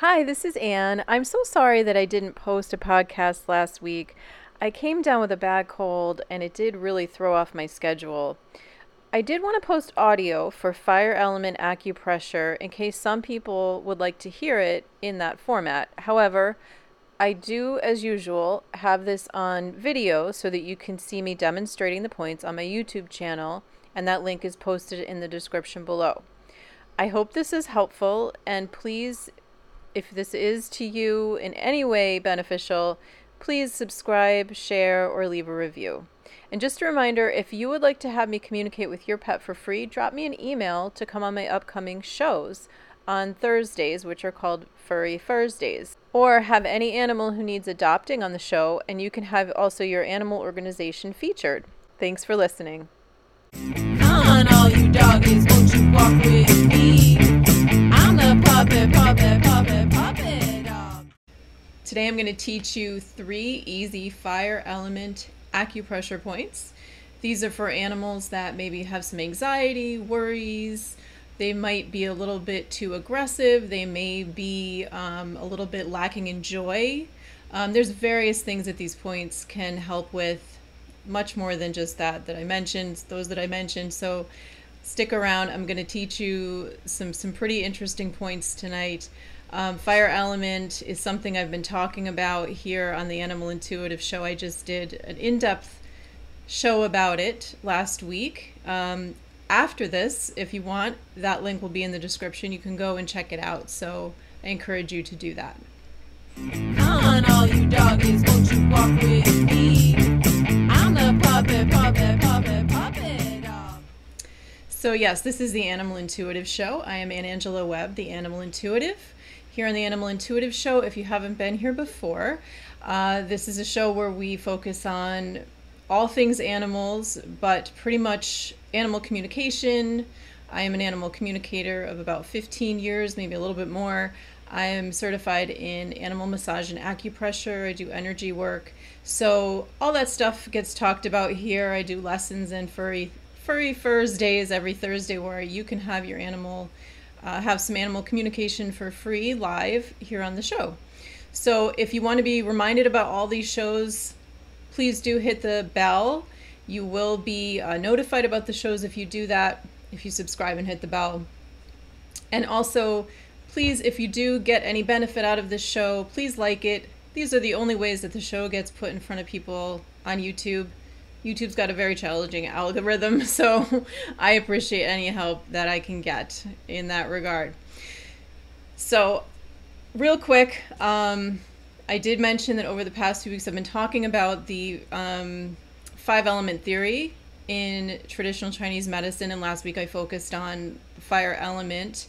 Hi, this is Anne. I'm so sorry that I didn't post a podcast last week. I came down with a bad cold and it did really throw off my schedule. I did want to post audio for fire element acupressure in case some people would like to hear it in that format. However, I do, as usual, have this on video so that you can see me demonstrating the points on my YouTube channel, and that link is posted in the description below. I hope this is helpful, and please if this is to you in any way beneficial, please subscribe, share, or leave a review. And just a reminder if you would like to have me communicate with your pet for free, drop me an email to come on my upcoming shows on Thursdays, which are called Furry Thursdays. Or have any animal who needs adopting on the show, and you can have also your animal organization featured. Thanks for listening. Come on, all you doggies, won't you walk with me? I'm the puppet, puppet, puppet. Today I'm going to teach you three easy fire element acupressure points. These are for animals that maybe have some anxiety, worries. They might be a little bit too aggressive. They may be um, a little bit lacking in joy. Um, there's various things that these points can help with, much more than just that that I mentioned, those that I mentioned. So stick around. I'm going to teach you some some pretty interesting points tonight. Um, fire element is something I've been talking about here on the Animal Intuitive show. I just did an in-depth show about it last week. Um, after this, if you want, that link will be in the description. You can go and check it out. So I encourage you to do that. On, doggies, won't you walk with me? I'm the puppet, puppet, puppet. So, yes, this is the Animal Intuitive Show. I am Anne Angelo Webb, the Animal Intuitive. Here on the Animal Intuitive Show, if you haven't been here before, uh, this is a show where we focus on all things animals, but pretty much animal communication. I am an animal communicator of about 15 years, maybe a little bit more. I am certified in animal massage and acupressure. I do energy work. So, all that stuff gets talked about here. I do lessons in furry Furry Fursdays every Thursday where you can have your animal, uh, have some animal communication for free live here on the show. So if you want to be reminded about all these shows, please do hit the bell. You will be uh, notified about the shows if you do that, if you subscribe and hit the bell. And also, please, if you do get any benefit out of this show, please like it. These are the only ways that the show gets put in front of people on YouTube. YouTube's got a very challenging algorithm, so I appreciate any help that I can get in that regard. So, real quick, um, I did mention that over the past few weeks I've been talking about the um, five element theory in traditional Chinese medicine, and last week I focused on the fire element.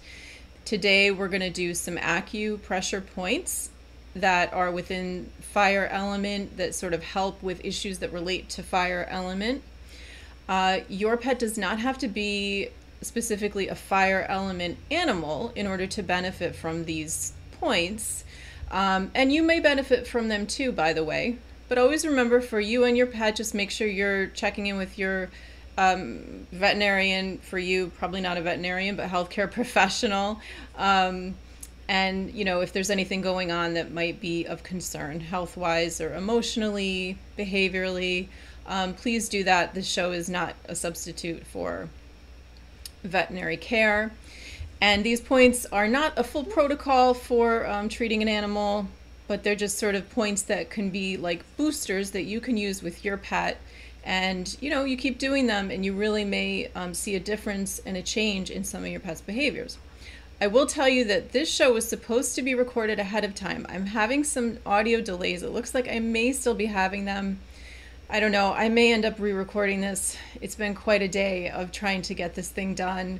Today we're going to do some acupressure points that are within fire element that sort of help with issues that relate to fire element. Uh, your pet does not have to be specifically a fire element animal in order to benefit from these points. Um, and you may benefit from them too, by the way. But always remember for you and your pet, just make sure you're checking in with your um, veterinarian, for you, probably not a veterinarian, but healthcare professional. Um, and you know if there's anything going on that might be of concern health wise or emotionally behaviorally um, please do that. The show is not a substitute for veterinary care. And these points are not a full protocol for um, treating an animal but they're just sort of points that can be like boosters that you can use with your pet. And you know you keep doing them and you really may um, see a difference and a change in some of your pet's behaviors I will tell you that this show was supposed to be recorded ahead of time. I'm having some audio delays. It looks like I may still be having them. I don't know. I may end up re recording this. It's been quite a day of trying to get this thing done.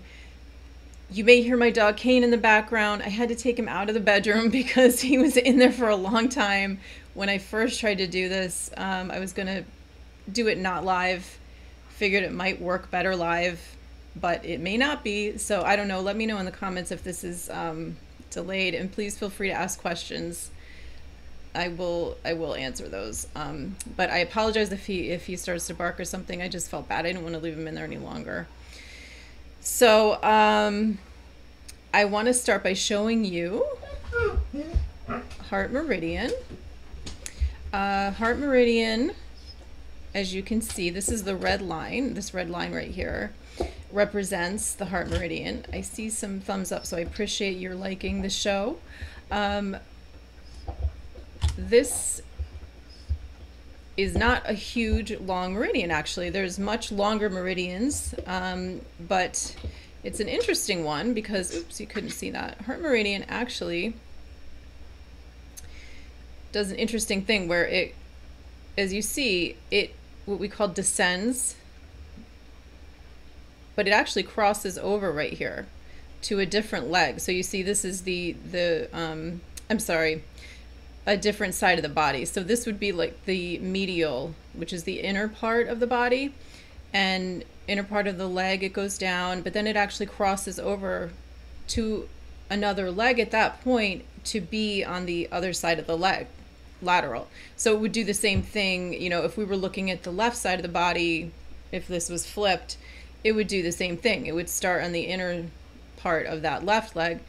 You may hear my dog Kane in the background. I had to take him out of the bedroom because he was in there for a long time. When I first tried to do this, um, I was going to do it not live. Figured it might work better live but it may not be. So I don't know. Let me know in the comments if this is um, delayed, and please feel free to ask questions. I will I will answer those. Um, but I apologize if he if he starts to bark or something. I just felt bad. I didn't want to leave him in there any longer. So um, I want to start by showing you heart meridian. Uh, heart meridian, as you can see, this is the red line, this red line right here represents the heart meridian. I see some thumbs up, so I appreciate your liking the show. Um, this is not a huge long meridian actually there's much longer meridians um, but it's an interesting one because oops you couldn't see that heart meridian actually does an interesting thing where it as you see it what we call descends but it actually crosses over right here to a different leg so you see this is the the um, i'm sorry a different side of the body. So this would be like the medial, which is the inner part of the body, and inner part of the leg it goes down, but then it actually crosses over to another leg at that point to be on the other side of the leg, lateral. So it would do the same thing, you know, if we were looking at the left side of the body, if this was flipped, it would do the same thing. It would start on the inner part of that left leg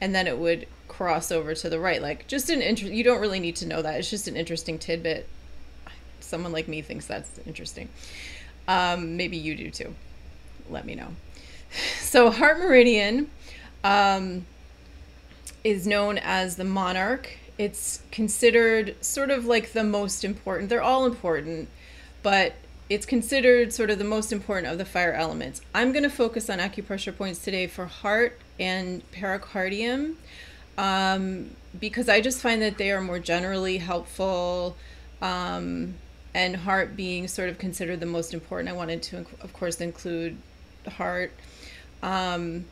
and then it would cross over to the right. Like just an interest. You don't really need to know that. It's just an interesting tidbit. Someone like me thinks that's interesting. Um, maybe you do too. Let me know. So heart meridian um, is known as the monarch. It's considered sort of like the most important. They're all important, but it's considered sort of the most important of the fire elements. I'm going to focus on acupressure points today for heart and pericardium um, because I just find that they are more generally helpful. Um, and heart being sort of considered the most important, I wanted to, of course, include heart. Um,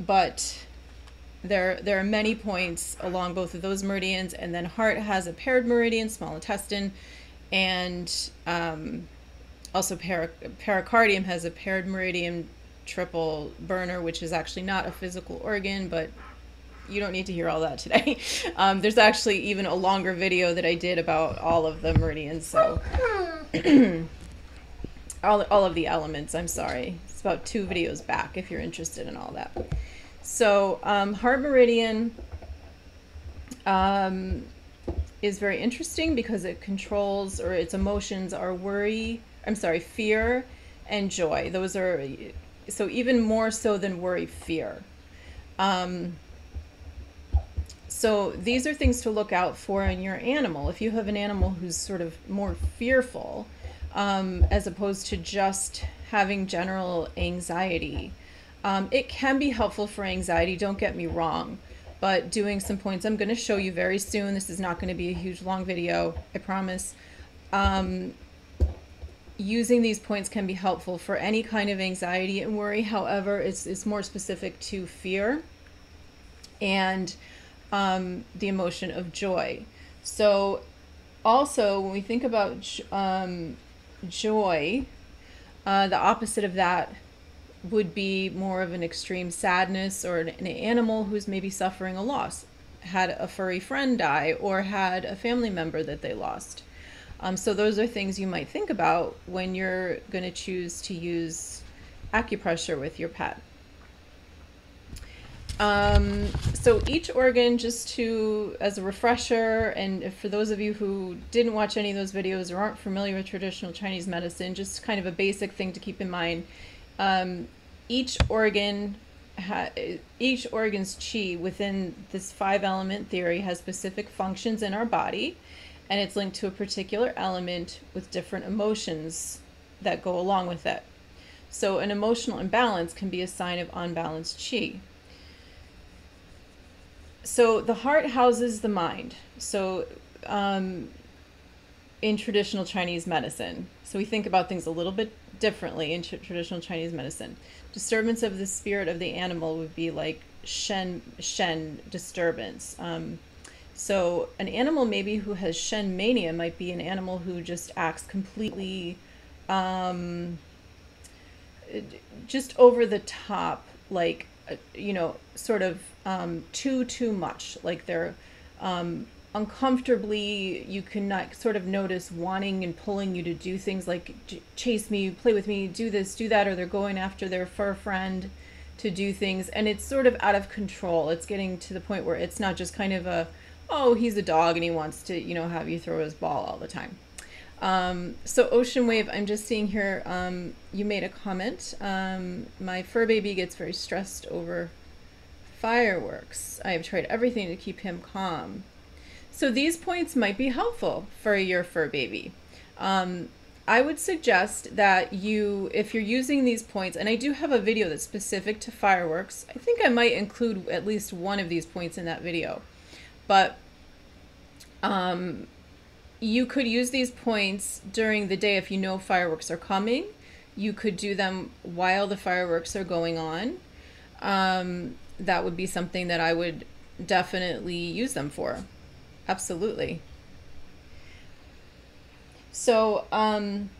but there, there are many points along both of those meridians, and then heart has a paired meridian, small intestine, and um, also para- pericardium has a paired meridian triple burner, which is actually not a physical organ, but you don't need to hear all that today. Um, there's actually even a longer video that I did about all of the meridians. So all, all of the elements, I'm sorry. It's about two videos back if you're interested in all that. So um, heart meridian um, is very interesting because it controls or its emotions are worry, I'm sorry, fear and joy. Those are, so even more so than worry, fear. Um, so these are things to look out for in your animal. If you have an animal who's sort of more fearful, um, as opposed to just having general anxiety, um, it can be helpful for anxiety. Don't get me wrong, but doing some points I'm going to show you very soon. This is not going to be a huge long video, I promise. Um, using these points can be helpful for any kind of anxiety and worry. However, it's it's more specific to fear and um, the emotion of joy. So, also, when we think about um, joy, uh, the opposite of that would be more of an extreme sadness or an, an animal who's maybe suffering a loss, had a furry friend die, or had a family member that they lost. Um, so, those are things you might think about when you're going to choose to use acupressure with your pet. Um, so each organ, just to as a refresher, and for those of you who didn't watch any of those videos or aren't familiar with traditional Chinese medicine, just kind of a basic thing to keep in mind. Um, each organ, each organ's chi within this five element theory has specific functions in our body, and it's linked to a particular element with different emotions that go along with it. So an emotional imbalance can be a sign of unbalanced chi so the heart houses the mind. So um, in traditional Chinese medicine, so we think about things a little bit differently in traditional Chinese medicine. Disturbance of the spirit of the animal would be like shen shen disturbance. Um, so an animal maybe who has shen mania might be an animal who just acts completely um, just over the top, like you know, sort of um, too too much. Like they're um, uncomfortably. You can not sort of notice wanting and pulling you to do things like chase me, play with me, do this, do that, or they're going after their fur friend to do things, and it's sort of out of control. It's getting to the point where it's not just kind of a oh, he's a dog and he wants to, you know, have you throw his ball all the time. Um, so Ocean Wave, I'm just seeing here, um, you made a comment. Um, my fur baby gets very stressed over fireworks. I have tried everything to keep him calm. So these points might be helpful for your fur baby. Um, I would suggest that you, if you're using these points, and I do have a video that's specific to fireworks, I think I might include at least one of these points in that video. But um, you could use these points during the day if you know fireworks are coming. You could do them while the fireworks are going on. Um, that would be something that I would definitely use them for. Absolutely. So, um,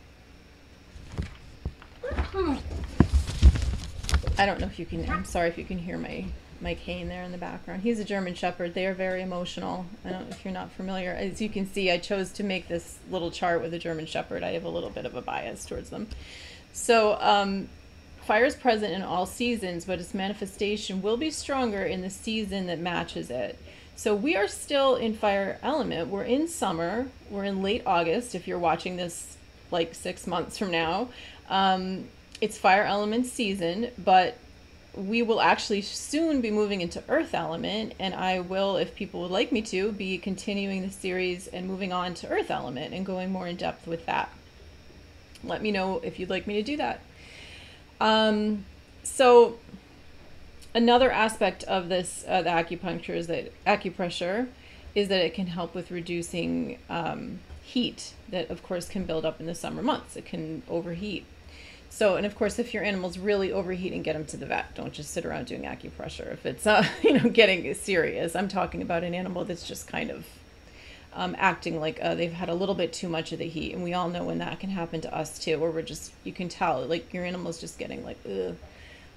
I don't know if you can, I'm sorry if you can hear my, my Kane there in the background. He's a German Shepherd. They are very emotional. I don't know if you're not familiar. As you can see, I chose to make this little chart with a German Shepherd. I have a little bit of a bias towards them. So, um, fire is present in all seasons, but its manifestation will be stronger in the season that matches it. So we are still in fire element. We're in summer. We're in late August. If you're watching this like six months from now, um, it's fire element season, but we will actually soon be moving into earth element and i will if people would like me to be continuing the series and moving on to earth element and going more in depth with that. Let me know if you'd like me to do that. Um, so another aspect of this uh, the acupuncture is that acupressure is that it can help with reducing um, heat that of course can build up in the summer months. It can overheat so and of course if your animal's really overheating get them to the vet. Don't just sit around doing acupressure if it's uh, you know getting serious. I'm talking about an animal that's just kind of um, acting like uh, they've had a little bit too much of the heat. And we all know when that can happen to us too where we're just you can tell like your animal's just getting like ugh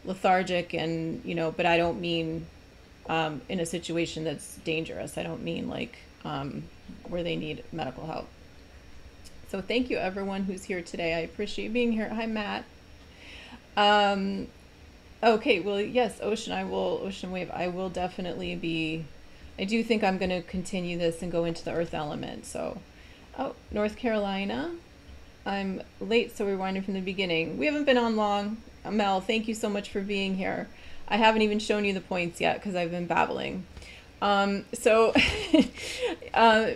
lethargic and you know but i don't mean um, in a situation that's dangerous. I don't mean like um, where they need medical help so thank you everyone who's here today. I appreciate being here. Hi matt. Um, okay well yes ocean i will ocean wave i will definitely be i do think i'm going to continue this and go into the earth element so. Oh north carolina. I'm late so we're winding from the beginning. We haven't been on long. Mel, thank you so much for being here. I haven't even shown you the points yet because I've been babbling. Um, so, uh,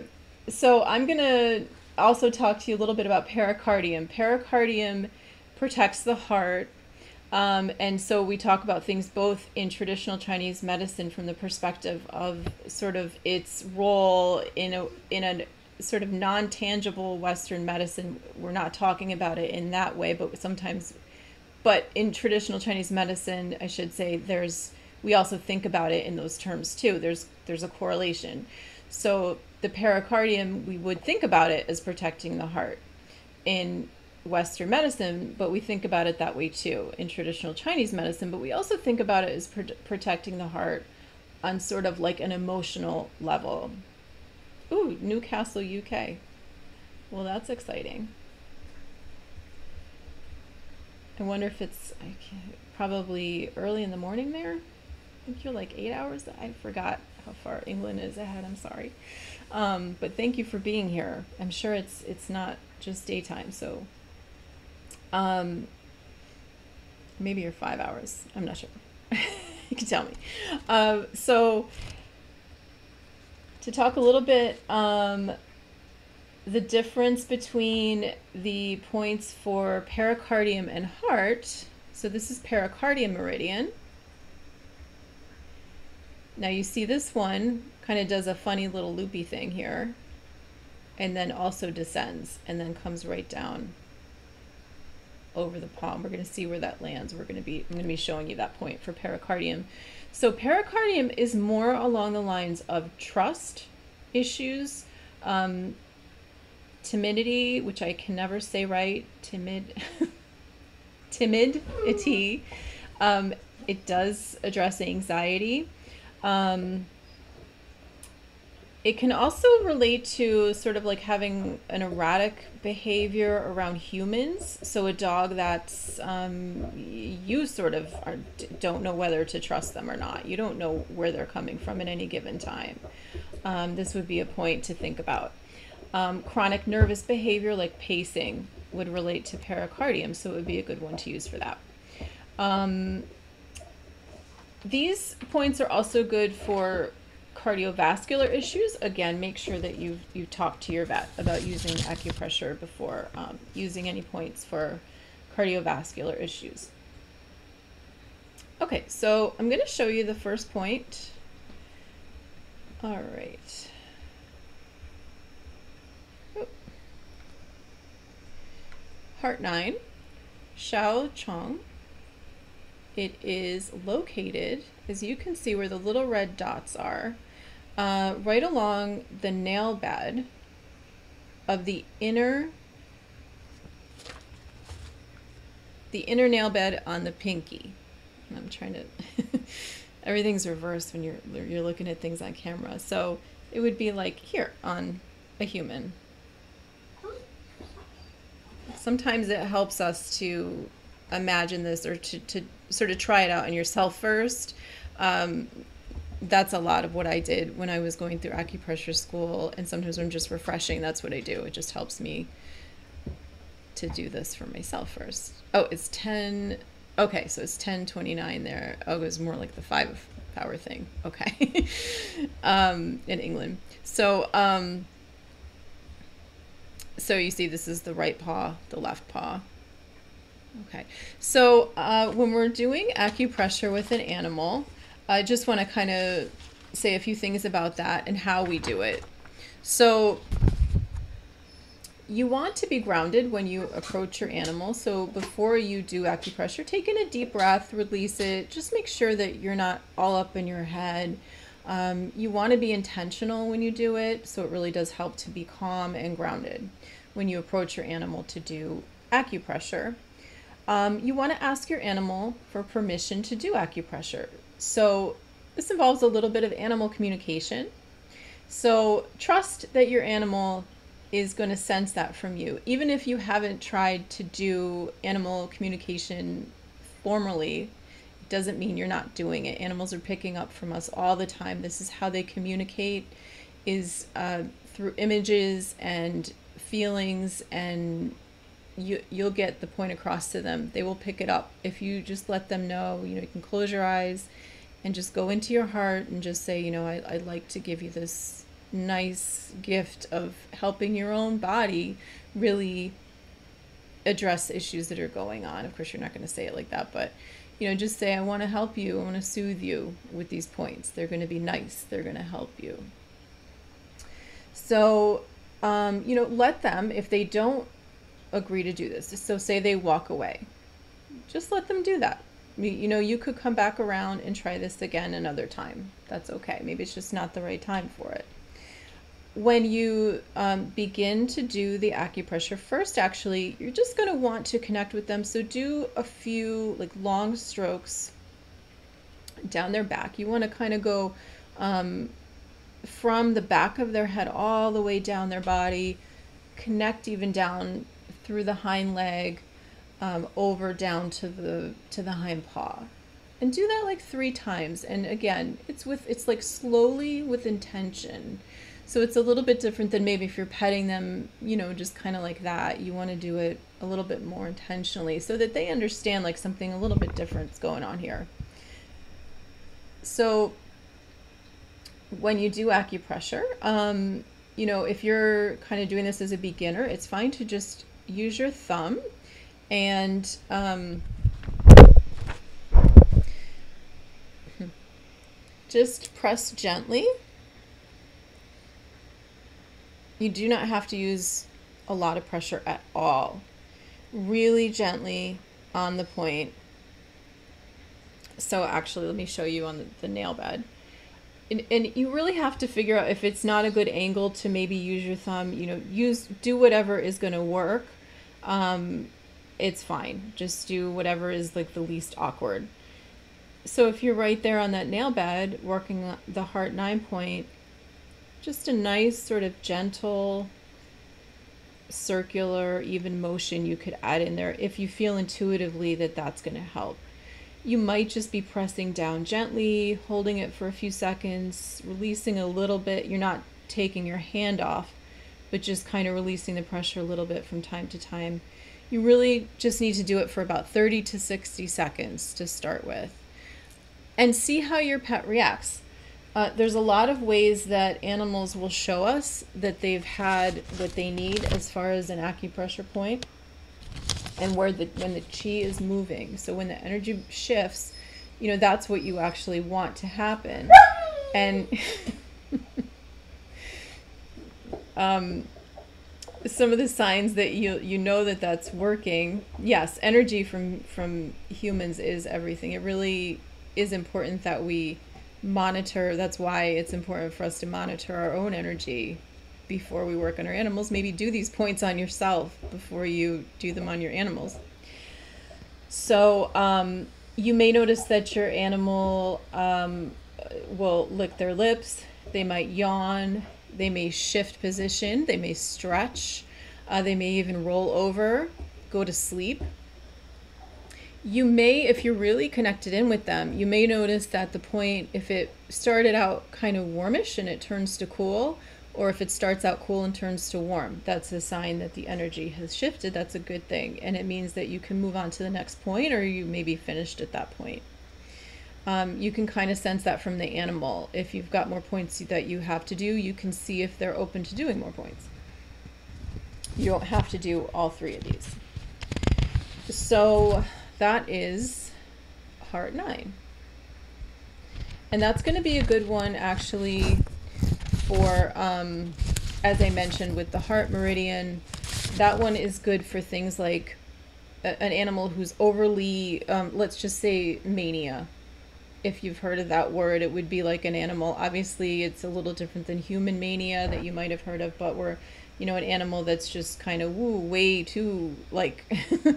so I'm gonna also talk to you a little bit about pericardium. Pericardium protects the heart. Um, and so we talk about things both in traditional Chinese medicine from the perspective of sort of its role in a in a sort of non-tangible Western medicine. We're not talking about it in that way, but sometimes but in traditional Chinese medicine, I should say, there's we also think about it in those terms too. There's there's a correlation. So the pericardium, we would think about it as protecting the heart in Western medicine, but we think about it that way too in traditional Chinese medicine. But we also think about it as pr- protecting the heart on sort of like an emotional level. Ooh, Newcastle, UK. Well, that's exciting. I wonder if it's probably early in the morning there. I think you're like eight hours. I forgot how far England is ahead. I'm sorry, um, but thank you for being here. I'm sure it's it's not just daytime, so um, maybe you're five hours. I'm not sure. you can tell me. Um, so to talk a little bit um, the difference between the points for pericardium and heart. So this is pericardium meridian. Now you see this one kind of does a funny little loopy thing here and then also descends and then comes right down over the palm. We're going to see where that lands. We're going to be I'm going to be showing you that point for pericardium. So pericardium is more along the lines of trust issues, um, timidity, which I can never say right, timid, timidity. Um, it does address anxiety. Um, it can also relate to sort of like having an erratic behavior around humans. So a dog that's um, you sort of are, don't know whether to trust them or not. You don't know where they're coming from at any given time. um, this would be a point to think about. Um, chronic nervous behavior like pacing would relate to pericardium, so it would be a good one to use for that. These points are also good for cardiovascular issues. Again, make sure that you you talk to your vet about using acupressure before um, using any points for cardiovascular issues. Okay, so I'm going to show you the first point. All right. Heart 9, Shao Chong. It is located, as you can see where the little red dots are, uh, right along the nail bed of the inner the inner nail bed on the pinky. I'm trying to everything's reversed when you're you're looking at things on camera. So it would be like here on a human sometimes it helps us to imagine this or to, to sort of try it out on yourself first. Um, that's a lot of what I did when I was going through acupressure school. And sometimes when I'm just refreshing, that's what I do. It just helps me to do this for myself first. Oh, it's 10. Okay, so it's 1029 there. Oh, it was more like the five power thing. Okay. um, in England. So, um, so you see this is the right paw, the left paw. Okay, so uh, when we're doing acupressure with an animal, I just want to kind of say a few things about that and how we do it. So you want to be grounded when you approach your animal. So before you do acupressure, take in a deep breath, release it. Just make sure that you're not all up in your head. Um, you want to be intentional when you do it, so it really does help to be calm and grounded when you approach your animal to do acupressure. Um, you want to ask your animal for permission to do acupressure. So, this involves a little bit of animal communication. So, trust that your animal is going to sense that from you. Even if you haven't tried to do animal communication formally, It doesn't mean you're not doing it. Animals are picking up from us all the time. This is how they communicate is uh, through images and feelings and you you'll get the point across to them. They will pick it up if you just let them know. You know, you can close your eyes and just go into your heart and just say, you know, I, I'd like to give you this nice gift of helping your own body really address issues that are going on. Of course, you're not going to say it like that, but you know, just say, I want to help you. I want to soothe you with these points. They're going to be nice. They're going to help you. So, um, you know, let them, if they don't agree to do this, so say they walk away, just let them do that. You, know, you could come back around and try this again another time. That's okay. Maybe it's just not the right time for it when you um, begin to do the acupressure first actually you're just going to want to connect with them so do a few like long strokes down their back you want to kind of go um, from the back of their head all the way down their body connect even down through the hind leg um, over down to the to the hind paw and do that like three times and again it's with it's like slowly with intention so it's a little bit different than maybe if you're petting them, you know, just kind of like that. You want to do it a little bit more intentionally so that they understand like something a little bit different is going on here. So when you do acupressure, um, you know, if you're kind of doing this as a beginner, it's fine to just use your thumb and um, just press gently you do not have to use a lot of pressure at all. Really gently on the point. So actually, let me show you on the, the nail bed. And, and you really have to figure out if it's not a good angle to maybe use your thumb, you know, use, do whatever is going to work. Um, it's fine. Just do whatever is like the least awkward. So if you're right there on that nail bed working the heart nine point, just a nice sort of gentle circular even motion you could add in there if you feel intuitively that that's going to help you might just be pressing down gently, holding it for a few seconds, releasing a little bit. You're not taking your hand off, but just kind of releasing the pressure a little bit from time to time. You really just need to do it for about 30 to 60 seconds to start with and see how your pet reacts. Uh, there's a lot of ways that animals will show us that they've had what they need as far as an acupressure point and where the when the chi is moving. So when the energy shifts, you know that's what you actually want to happen. And um, some of the signs that you you know that that's working. Yes, energy from from humans is everything. It really is important that we monitor. That's why it's important for us to monitor our own energy before we work on our animals. Maybe do these points on yourself before you do them on your animals. So um, you may notice that your animal um, will lick their lips. They might yawn. They may shift position. They may stretch. Uh, they may even roll over, go to sleep you may if you're really connected in with them you may notice that the point if it started out kind of warmish and it turns to cool or if it starts out cool and turns to warm. That's a sign that the energy has shifted. That's a good thing. And it means that you can move on to the next point or you may be finished at that point. Um, you can kind of sense that from the animal. If you've got more points that you have to do you can see if they're open to doing more points. You don't have to do all three of these. So that is heart nine. And that's going to be a good one actually for, um, as I mentioned, with the heart meridian. That one is good for things like a, an animal who's overly, um, let's just say, mania. If you've heard of that word, it would be like an animal. Obviously, it's a little different than human mania that you might have heard of, but we're, you know, an animal that's just kind of woo, way too like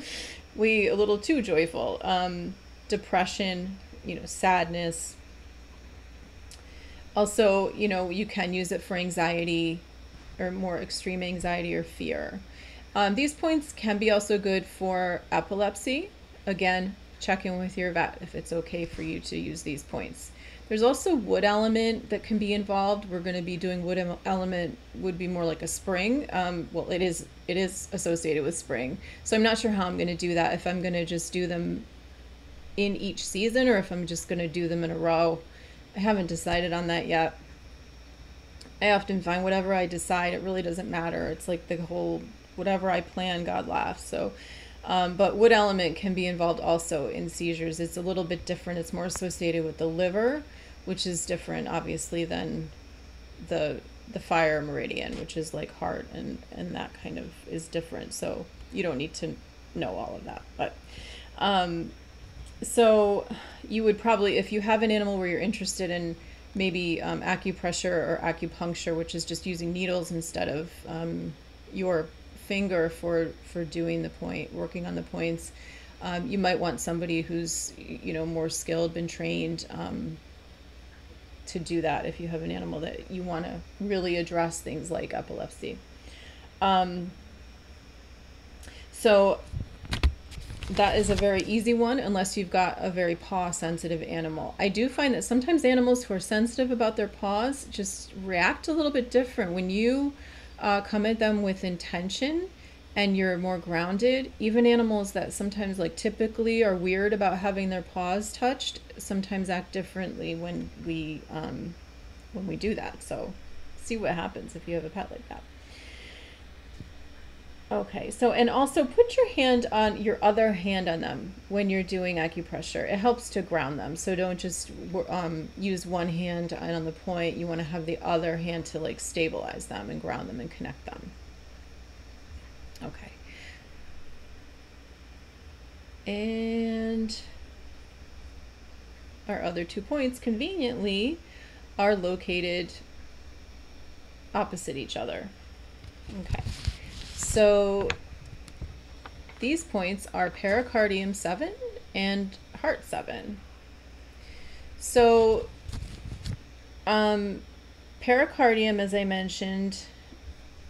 we a little too joyful. Um, depression, you know, sadness. Also, you know, you can use it for anxiety or more extreme anxiety or fear. Um, these points can be also good for epilepsy. Again, check in with your vet if it's okay for you to use these points. There's also wood element that can be involved. We're going to be doing wood element would be more like a spring. Um, well, it is it is associated with spring. So I'm not sure how I'm going to do that. If I'm going to just do them in each season or if I'm just going to do them in a row. I haven't decided on that yet. I often find whatever I decide, it really doesn't matter. It's like the whole whatever I plan, God laughs. So um, but wood element can be involved also in seizures. It's a little bit different. It's more associated with the liver, which is different, obviously, than the the fire meridian, which is like heart, and and that kind of is different. So you don't need to know all of that, but. Um, so you would probably, if you have an animal where you're interested in maybe um, acupressure or acupuncture, which is just using needles instead of um, your finger for for doing the point, working on the points. Um, you might want somebody who's you know more skilled, been trained um, to do that. If you have an animal that you want to really address things like epilepsy. Um, so that is a very easy one unless you've got a very paw sensitive animal. I do find that sometimes animals who are sensitive about their paws just react a little bit different. When you uh, come at them with intention and you're more grounded even animals that sometimes like typically are weird about having their paws touched sometimes act differently when we um, when we do that so see what happens if you have a pet like that okay so and also put your hand on your other hand on them when you're doing acupressure it helps to ground them so don't just um, use one hand on the point you want to have the other hand to like stabilize them and ground them and connect them Okay. And our other two points conveniently are located opposite each other. Okay. So these points are pericardium 7 and heart 7. So um, pericardium, as I mentioned,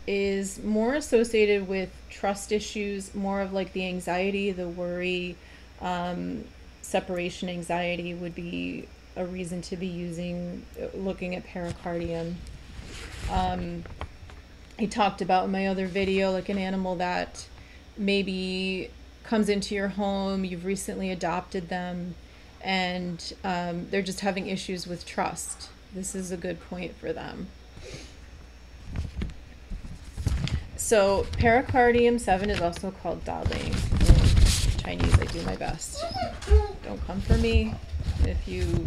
is more associated with trust issues, more of like the anxiety, the worry, um, separation anxiety would be a reason to be using, looking at pericardium. Um, I talked about in my other video, like an animal that maybe comes into your home, you've recently adopted them, and um, they're just having issues with trust. This is a good point for them. So pericardium 7 is also called Da Ling. In Chinese, I do my best. Don't come for me if you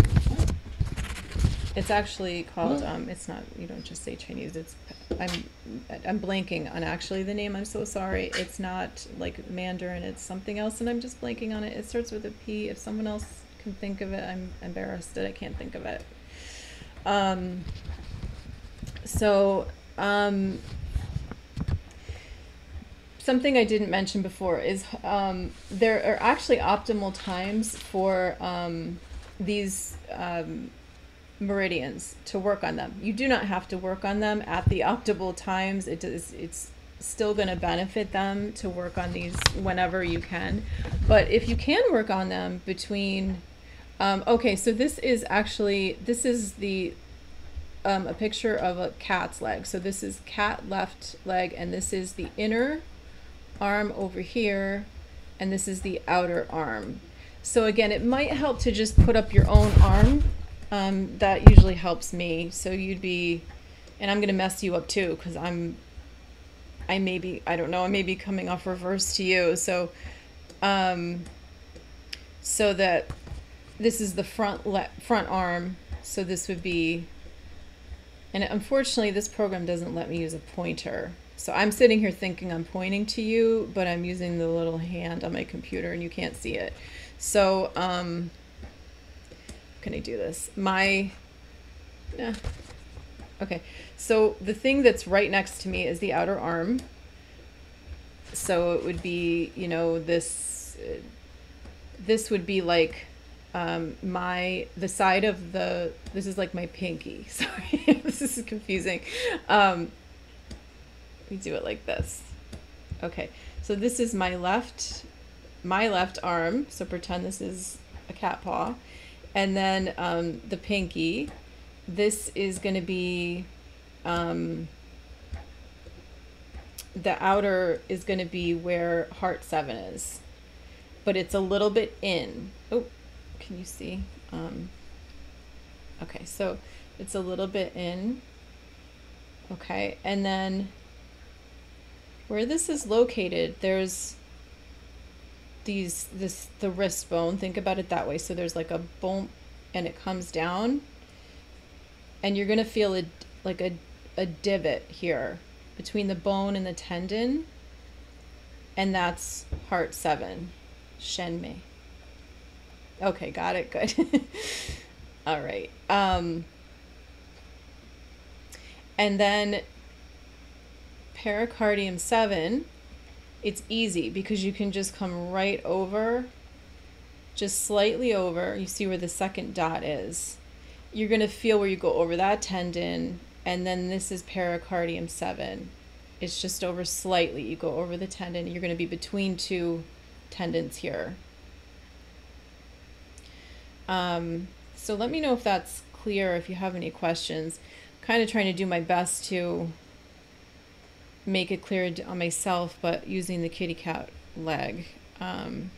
it's actually called. Um, it's not. You don't just say Chinese. It's. I'm. I'm blanking on actually the name. I'm so sorry. It's not like Mandarin. It's something else, and I'm just blanking on it. It starts with a P. If someone else can think of it, I'm embarrassed that I can't think of it. Um. So. Um. Something I didn't mention before is um, there are actually optimal times for um, these um, meridians to work on them. You do not have to work on them at the optimal times. It does it's still going to benefit them to work on these whenever you can. But if you can work on them between um, okay, so this is actually this is the um, a picture of a cat's leg. So this is cat left leg and this is the inner arm over here and this is the outer arm. So again, it might help to just put up your own arm um, that usually helps me. So you'd be, and I'm gonna mess you up too because I'm, I may be, I don't know, I may be coming off reverse to you. So, um, so that this is the front le- front arm. So this would be, and unfortunately, this program doesn't let me use a pointer. So I'm sitting here thinking I'm pointing to you, but I'm using the little hand on my computer and you can't see it. So, um, can I do this? My, yeah. Okay, so the thing that's right next to me is the outer arm. So it would be, you know, this, this would be like um, my, the side of the, this is like my pinky. Sorry, this is confusing. Um, we do it like this. Okay, so this is my left, my left arm. So pretend this is a cat paw and then um, the pinky. This is going to be um, the outer is going to be where heart seven is, but it's a little bit in. Oh, can you see? Um, okay, so it's a little bit in. Okay, and then where this is located, there's these this the wrist bone think about it that way. So there's like a bone and it comes down and you're going to feel a like a a divot here between the bone and the tendon and that's heart 7 shenmen. Okay got it good. All right um and then pericardium 7 it's easy because you can just come right over, just slightly over. You see where the second dot is. You're going to feel where you go over that tendon, and then this is pericardium 7. It's just over slightly. You go over the tendon. You're going to be between two tendons here. Um, so let me know if that's clear, if you have any questions. Kind of trying to do my best to make it clear on myself, but using the kitty cat leg. Um,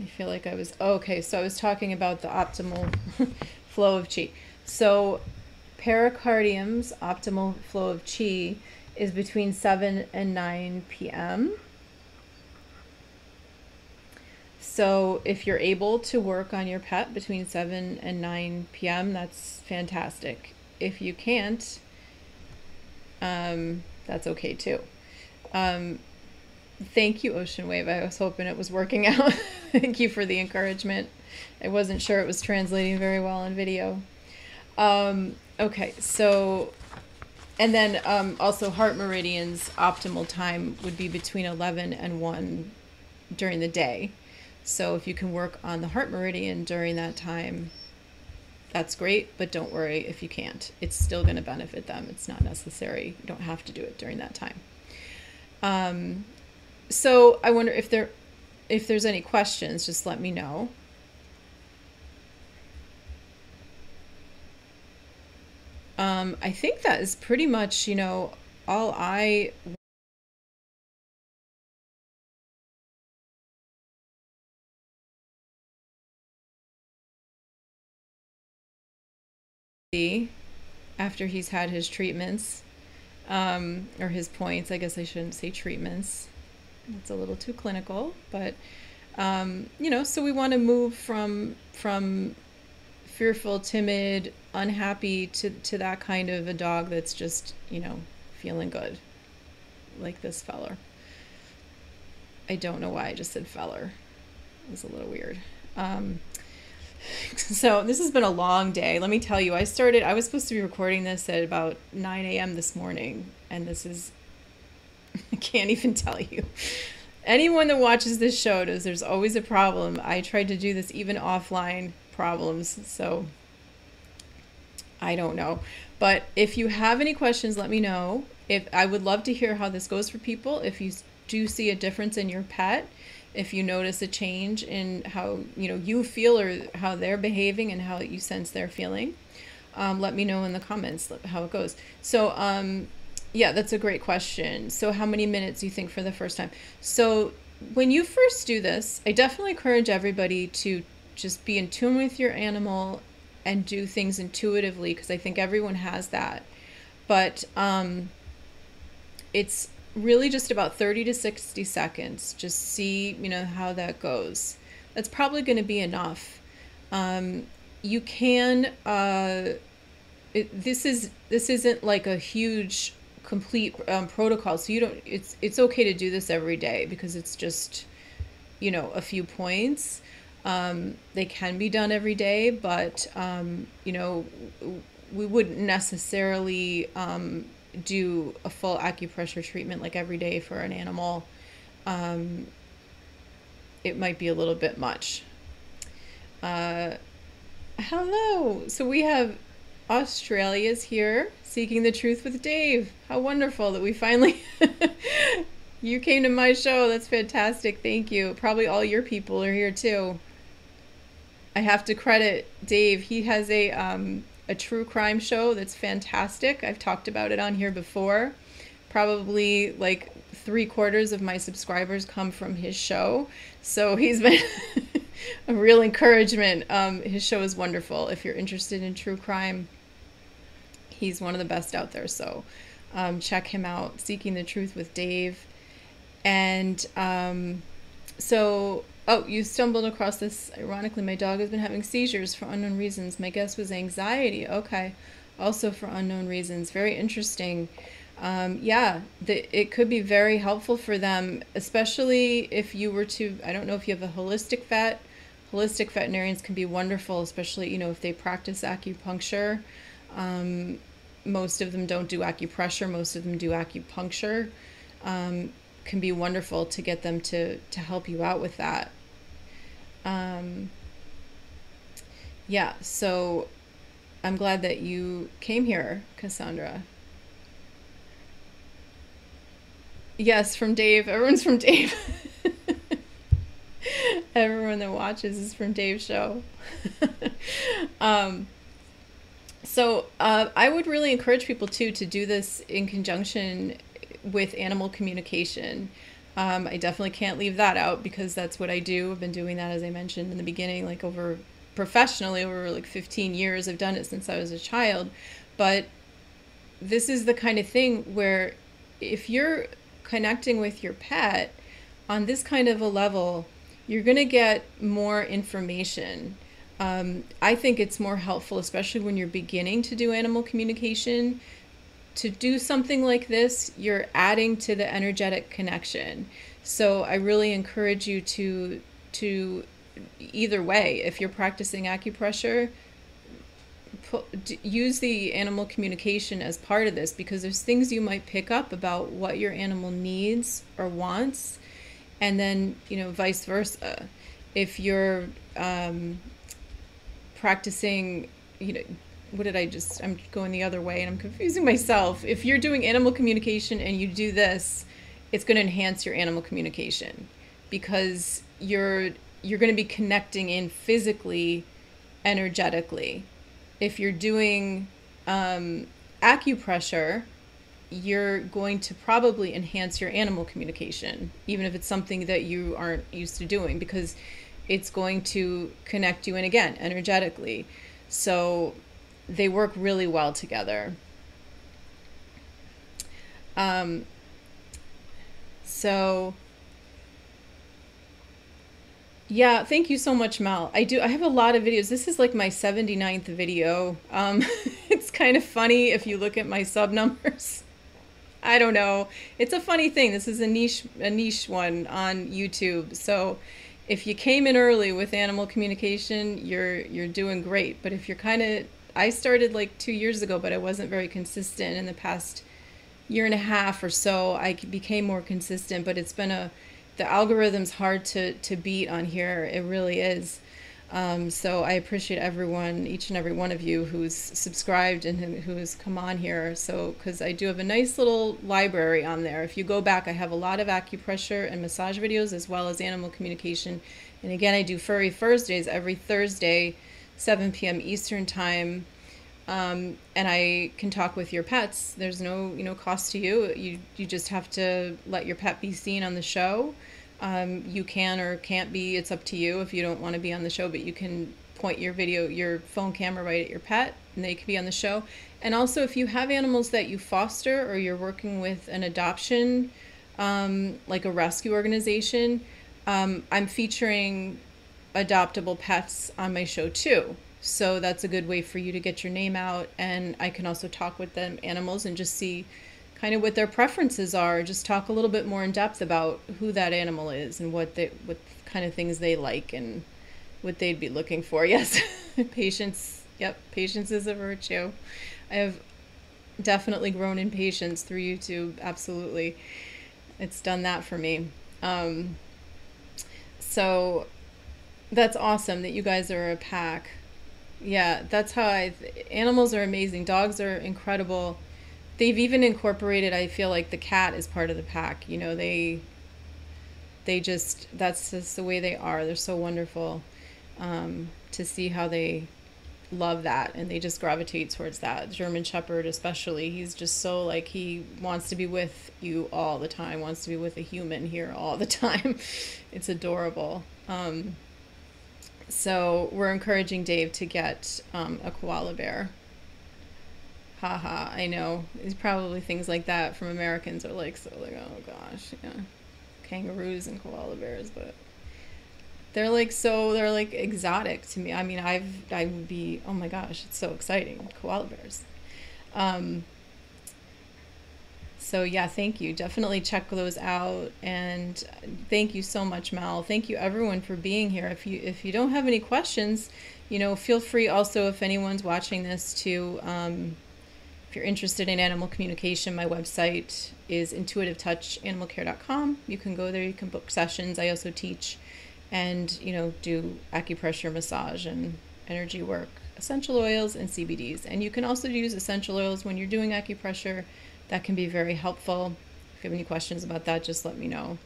I feel like I was oh, okay. So I was talking about the optimal flow of chi. So pericardium's optimal flow of chi is between 7 and 9 p.m. So if you're able to work on your pet between 7 and 9 p.m., that's fantastic if you can't, um, that's okay too. Um, thank you, Ocean Wave. I was hoping it was working out. thank you for the encouragement. I wasn't sure it was translating very well on video. Um, okay, so, and then um, also heart meridians optimal time would be between 11 and 1 during the day. So if you can work on the heart meridian during that time, that's great, but don't worry if you can't. It's still going to benefit them. It's not necessary. You don't have to do it during that time. Um, so I wonder if there if there's any questions, just let me know. Um, I think that is pretty much, you know, all I after he's had his treatments um, or his points. I guess I shouldn't say treatments. It's a little too clinical, but um, you know, so we want to move from from fearful, timid, unhappy to to that kind of a dog that's just you know feeling good, like this feller. I don't know why I just said feller. It was a little weird. Um, so this has been a long day. Let me tell you, I started. I was supposed to be recording this at about 9 a.m. this morning, and this is. I can't even tell you. Anyone that watches this show knows there's always a problem. I tried to do this even offline problems, so I don't know. But if you have any questions, let me know. If I would love to hear how this goes for people. If you do see a difference in your pet, if you notice a change in how you know you feel or how they're behaving and how you sense they're feeling um, let me know in the comments how it goes. So um, yeah that's a great question. So how many minutes you think for the first time? So when you first do this i definitely encourage everybody to just be in tune with your animal and do things intuitively because i think everyone has that. But um, it's really just about 30 to 60 seconds. Just see, you know, how that goes. That's probably going to be enough. Um, you can. Uh, it, this is this isn't like a huge complete um, protocol, so you don't. It's it's okay to do this every day because it's just, you know, a few points. Um, they can be done every day, but um, you know, we wouldn't necessarily um, do a full acupressure treatment like every day for an animal, um, it might be a little bit much. Uh, hello. So we have Australia's here seeking the truth with Dave. How wonderful that we finally you came to my show. That's fantastic. Thank you. Probably all your people are here too. I have to credit Dave. He has a um, a true crime show that's fantastic. I've talked about it on here before. Probably like three quarters of my subscribers come from his show. So he's been a real encouragement. Um, his show is wonderful. If you're interested in true crime, he's one of the best out there. So um, check him out, Seeking the Truth with Dave. And um, so Oh, you stumbled across this. Ironically, my dog has been having seizures for unknown reasons. My guess was anxiety. Okay. Also for unknown reasons. Very interesting. Um, yeah, the, it could be very helpful for them, especially if you were to, I don't know if you have a holistic vet. Holistic veterinarians can be wonderful, especially, you know, if they practice acupuncture. Um, most of them don't do acupressure, most of them do acupuncture. Um, can be wonderful to get them to to help you out with that. Um, yeah, so I'm glad that you came here, Cassandra. Yes, from Dave. Everyone's from Dave. Everyone that watches is from Dave's show. um, so uh, I would really encourage people too to do this in conjunction with animal communication. Um, I definitely can't leave that out because that's what I do. I've been doing that, as I mentioned in the beginning, like over professionally over like 15 years. I've done it since I was a child. But this is the kind of thing where if you're connecting with your pet on this kind of a level, you're going to get more information. Um, I think it's more helpful, especially when you're beginning to do animal communication, to do something like this, you're adding to the energetic connection. So I really encourage you to to either way, if you're practicing acupressure, use the animal communication as part of this because there's things you might pick up about what your animal needs or wants, and then you know vice versa. If you're um, practicing, you know what did I just I'm going the other way and I'm confusing myself. If you're doing animal communication and you do this, it's going to enhance your animal communication because you're you're going to be connecting in physically energetically if you're doing um, acupressure you're going to probably enhance your animal communication even if it's something that you aren't used to doing because it's going to connect you in again energetically so they work really well together um, so yeah, thank you so much, Mal. I do. I have a lot of videos. This is like my 79th video. Um, it's kind of funny if you look at my sub numbers. I don't know. It's a funny thing. This is a niche a niche one on YouTube. So if you came in early with animal communication, you're you're doing great. But if you're kind of I started like 2 years ago, but I wasn't very consistent in the past year and a half or so. I became more consistent, but it's been a the algorithm's hard to to beat on here. It really is. Um, so I appreciate everyone, each and every one of you who's subscribed and who's come on here. So because I do have a nice little library on there. If you go back, I have a lot of acupressure and massage videos as well as animal communication. And again, I do furry Thursdays every Thursday, 7 p.m. Eastern time. Um, and I can talk with your pets. There's no, you know, cost to you. You you just have to let your pet be seen on the show um, you can or can't be. It's up to you if you don't want to be on the show, but you can point your video, your phone camera right at your pet, and they can be on the show. And also, if you have animals that you foster or you're working with an adoption, um, like a rescue organization, um, I'm featuring adoptable pets on my show too. So that's a good way for you to get your name out. And I can also talk with them animals and just see kind of what their preferences are. Just talk a little bit more in depth about who that animal is and what they what kind of things they like and what they'd be looking for. Yes, patience. Yep, patience is a virtue. I have definitely grown in patience through YouTube. Absolutely, it's done that for me. Um, so that's awesome that you guys are a pack. Yeah, that's how I. Animals are amazing. Dogs are incredible they've even incorporated i feel like the cat is part of the pack you know they they just that's just the way they are they're so wonderful um, to see how they love that and they just gravitate towards that german shepherd especially he's just so like he wants to be with you all the time wants to be with a human here all the time it's adorable um, so we're encouraging dave to get um, a koala bear haha, I know. It's probably things like that from Americans are like so like, oh gosh, yeah. Kangaroos and koala bears, but they're like so they're like exotic to me. I mean, I've I would be oh my gosh, it's so exciting. Koala bears. Um so yeah, thank you. Definitely check those out and thank you so much, Mel. Thank you everyone for being here. If you if you don't have any questions, you know, feel free also if anyone's watching this to um, if you're interested in animal communication, my website is intuitivetouchanimalcare.com. You can go there, you can book sessions. I also teach and, you know, do acupressure massage and energy work, essential oils and CBDs. And you can also use essential oils when you're doing acupressure. That can be very helpful. If you have any questions about that, just let me know.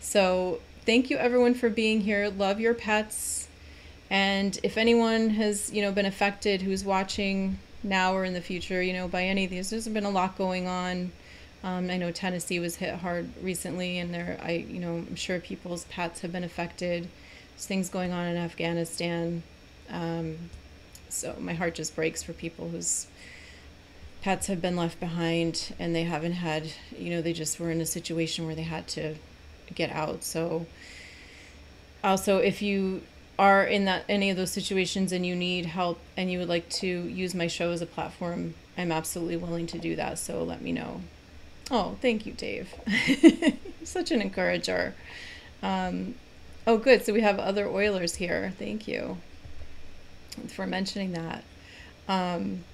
So, thank you everyone for being here. Love your pets. And if anyone has, you know, been affected who's watching now or in the future, you know, by any of these. There's been a lot going on. Um, I know Tennessee was hit hard recently, and there, I, you know, I'm sure people's pets have been affected. There's things going on in Afghanistan. Um, so my heart just breaks for people whose pets have been left behind and they haven't had, you know, they just were in a situation where they had to get out. So also, if you are in that any of those situations and you need help and you would like to use my show as a platform, I'm absolutely willing to do that. So let me know. Oh, thank you, Dave. Such an encourager. Um, oh, good. So we have other Oilers here. Thank you for mentioning that. Um,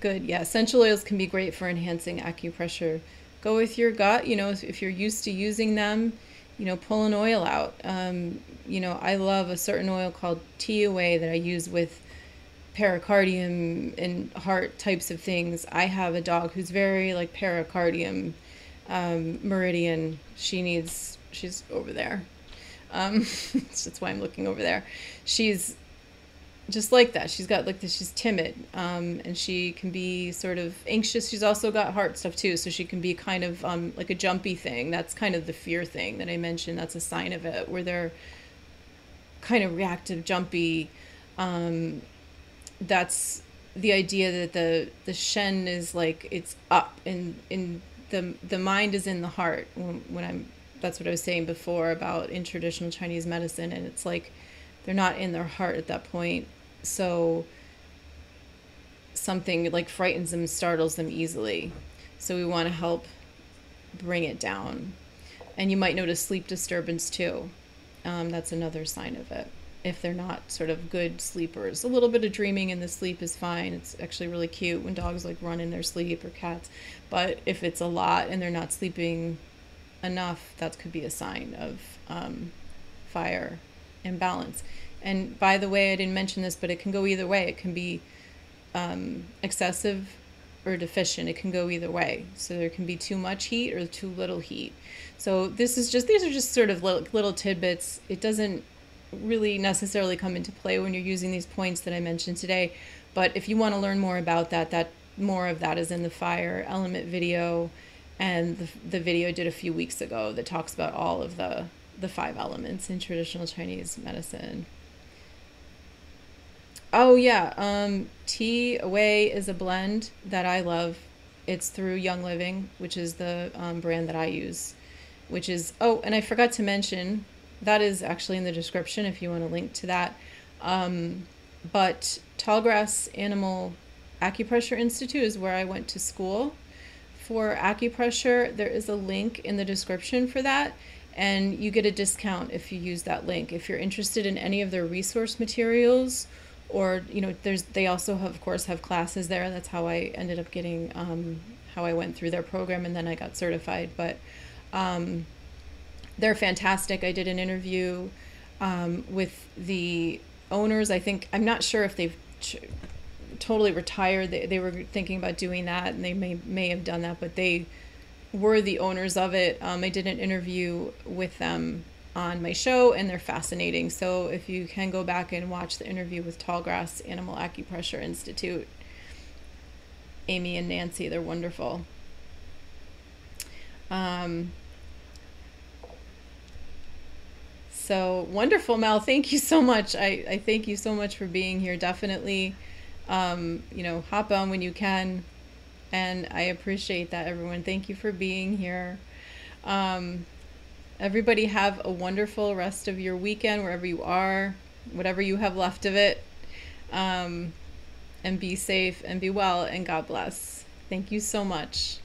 good. Yeah, essential oils can be great for enhancing acupressure. Go with your gut. You know, if, if you're used to using them, you know, pull an oil out. Um, you know, I love a certain oil called T-Away that I use with pericardium and heart types of things. I have a dog who's very like pericardium um, Meridian, she needs, she's over there. Um, that's why I'm looking over there. She's just like that. She's got like this. She's timid, um, and she can be sort of anxious. She's also got heart stuff too, so she can be kind of um, like a jumpy thing. That's kind of the fear thing that I mentioned. That's a sign of it, where they're kind of reactive, jumpy. Um, that's the idea that the the shen is like it's up and in the the mind is in the heart. When, when I'm that's what I was saying before about in traditional Chinese medicine, and it's like they're not in their heart at that point so something like frightens them, startles them easily. So we want to help bring it down. And you might notice sleep disturbance too. Um, that's another sign of it. If they're not sort of good sleepers, a little bit of dreaming in the sleep is fine. It's actually really cute when dogs like run in their sleep or cats. But if it's a lot and they're not sleeping enough, that could be a sign of um, fire imbalance. And by the way, I didn't mention this, but it can go either way. It can be um, excessive or deficient. It can go either way. So there can be too much heat or too little heat. So this is just these are just sort of little, little tidbits. It doesn't really necessarily come into play when you're using these points that I mentioned today. But if you want to learn more about that, that more of that is in the fire element video, and the, the video I did a few weeks ago that talks about all of the the five elements in traditional Chinese medicine. Oh yeah, um, T-Away is a blend that I love. It's through Young Living, which is the um, brand that I use. Which is oh, and I forgot to mention that is actually in the description if you want to link to that. Um, but Tallgrass Animal Acupressure Institute is where I went to school for acupressure. There is a link in the description for that, and you get a discount if you use that link. If you're interested in any of their resource materials or you know there's they also have, of course have classes there. That's how i ended up getting um, how i went through their program and then i got certified. But um, they're fantastic. I did an interview um, with the owners. I think i'm not sure if they've ch- totally retired. They, they were thinking about doing that and they may may have done that but they were the owners of it. Um, i did an interview with them on my show and they're fascinating. So if you can go back and watch the interview with Tallgrass Animal Acupressure Institute, Amy and Nancy, they're wonderful. Um, so wonderful, Mel. Thank you so much. I, I thank you so much for being here. Definitely, um, you know, hop on when you can. And I appreciate that, everyone. Thank you for being here. Um, Everybody have a wonderful rest of your weekend wherever you are, whatever you have left of it. Um, and be safe and be well, and God bless. Thank you so much.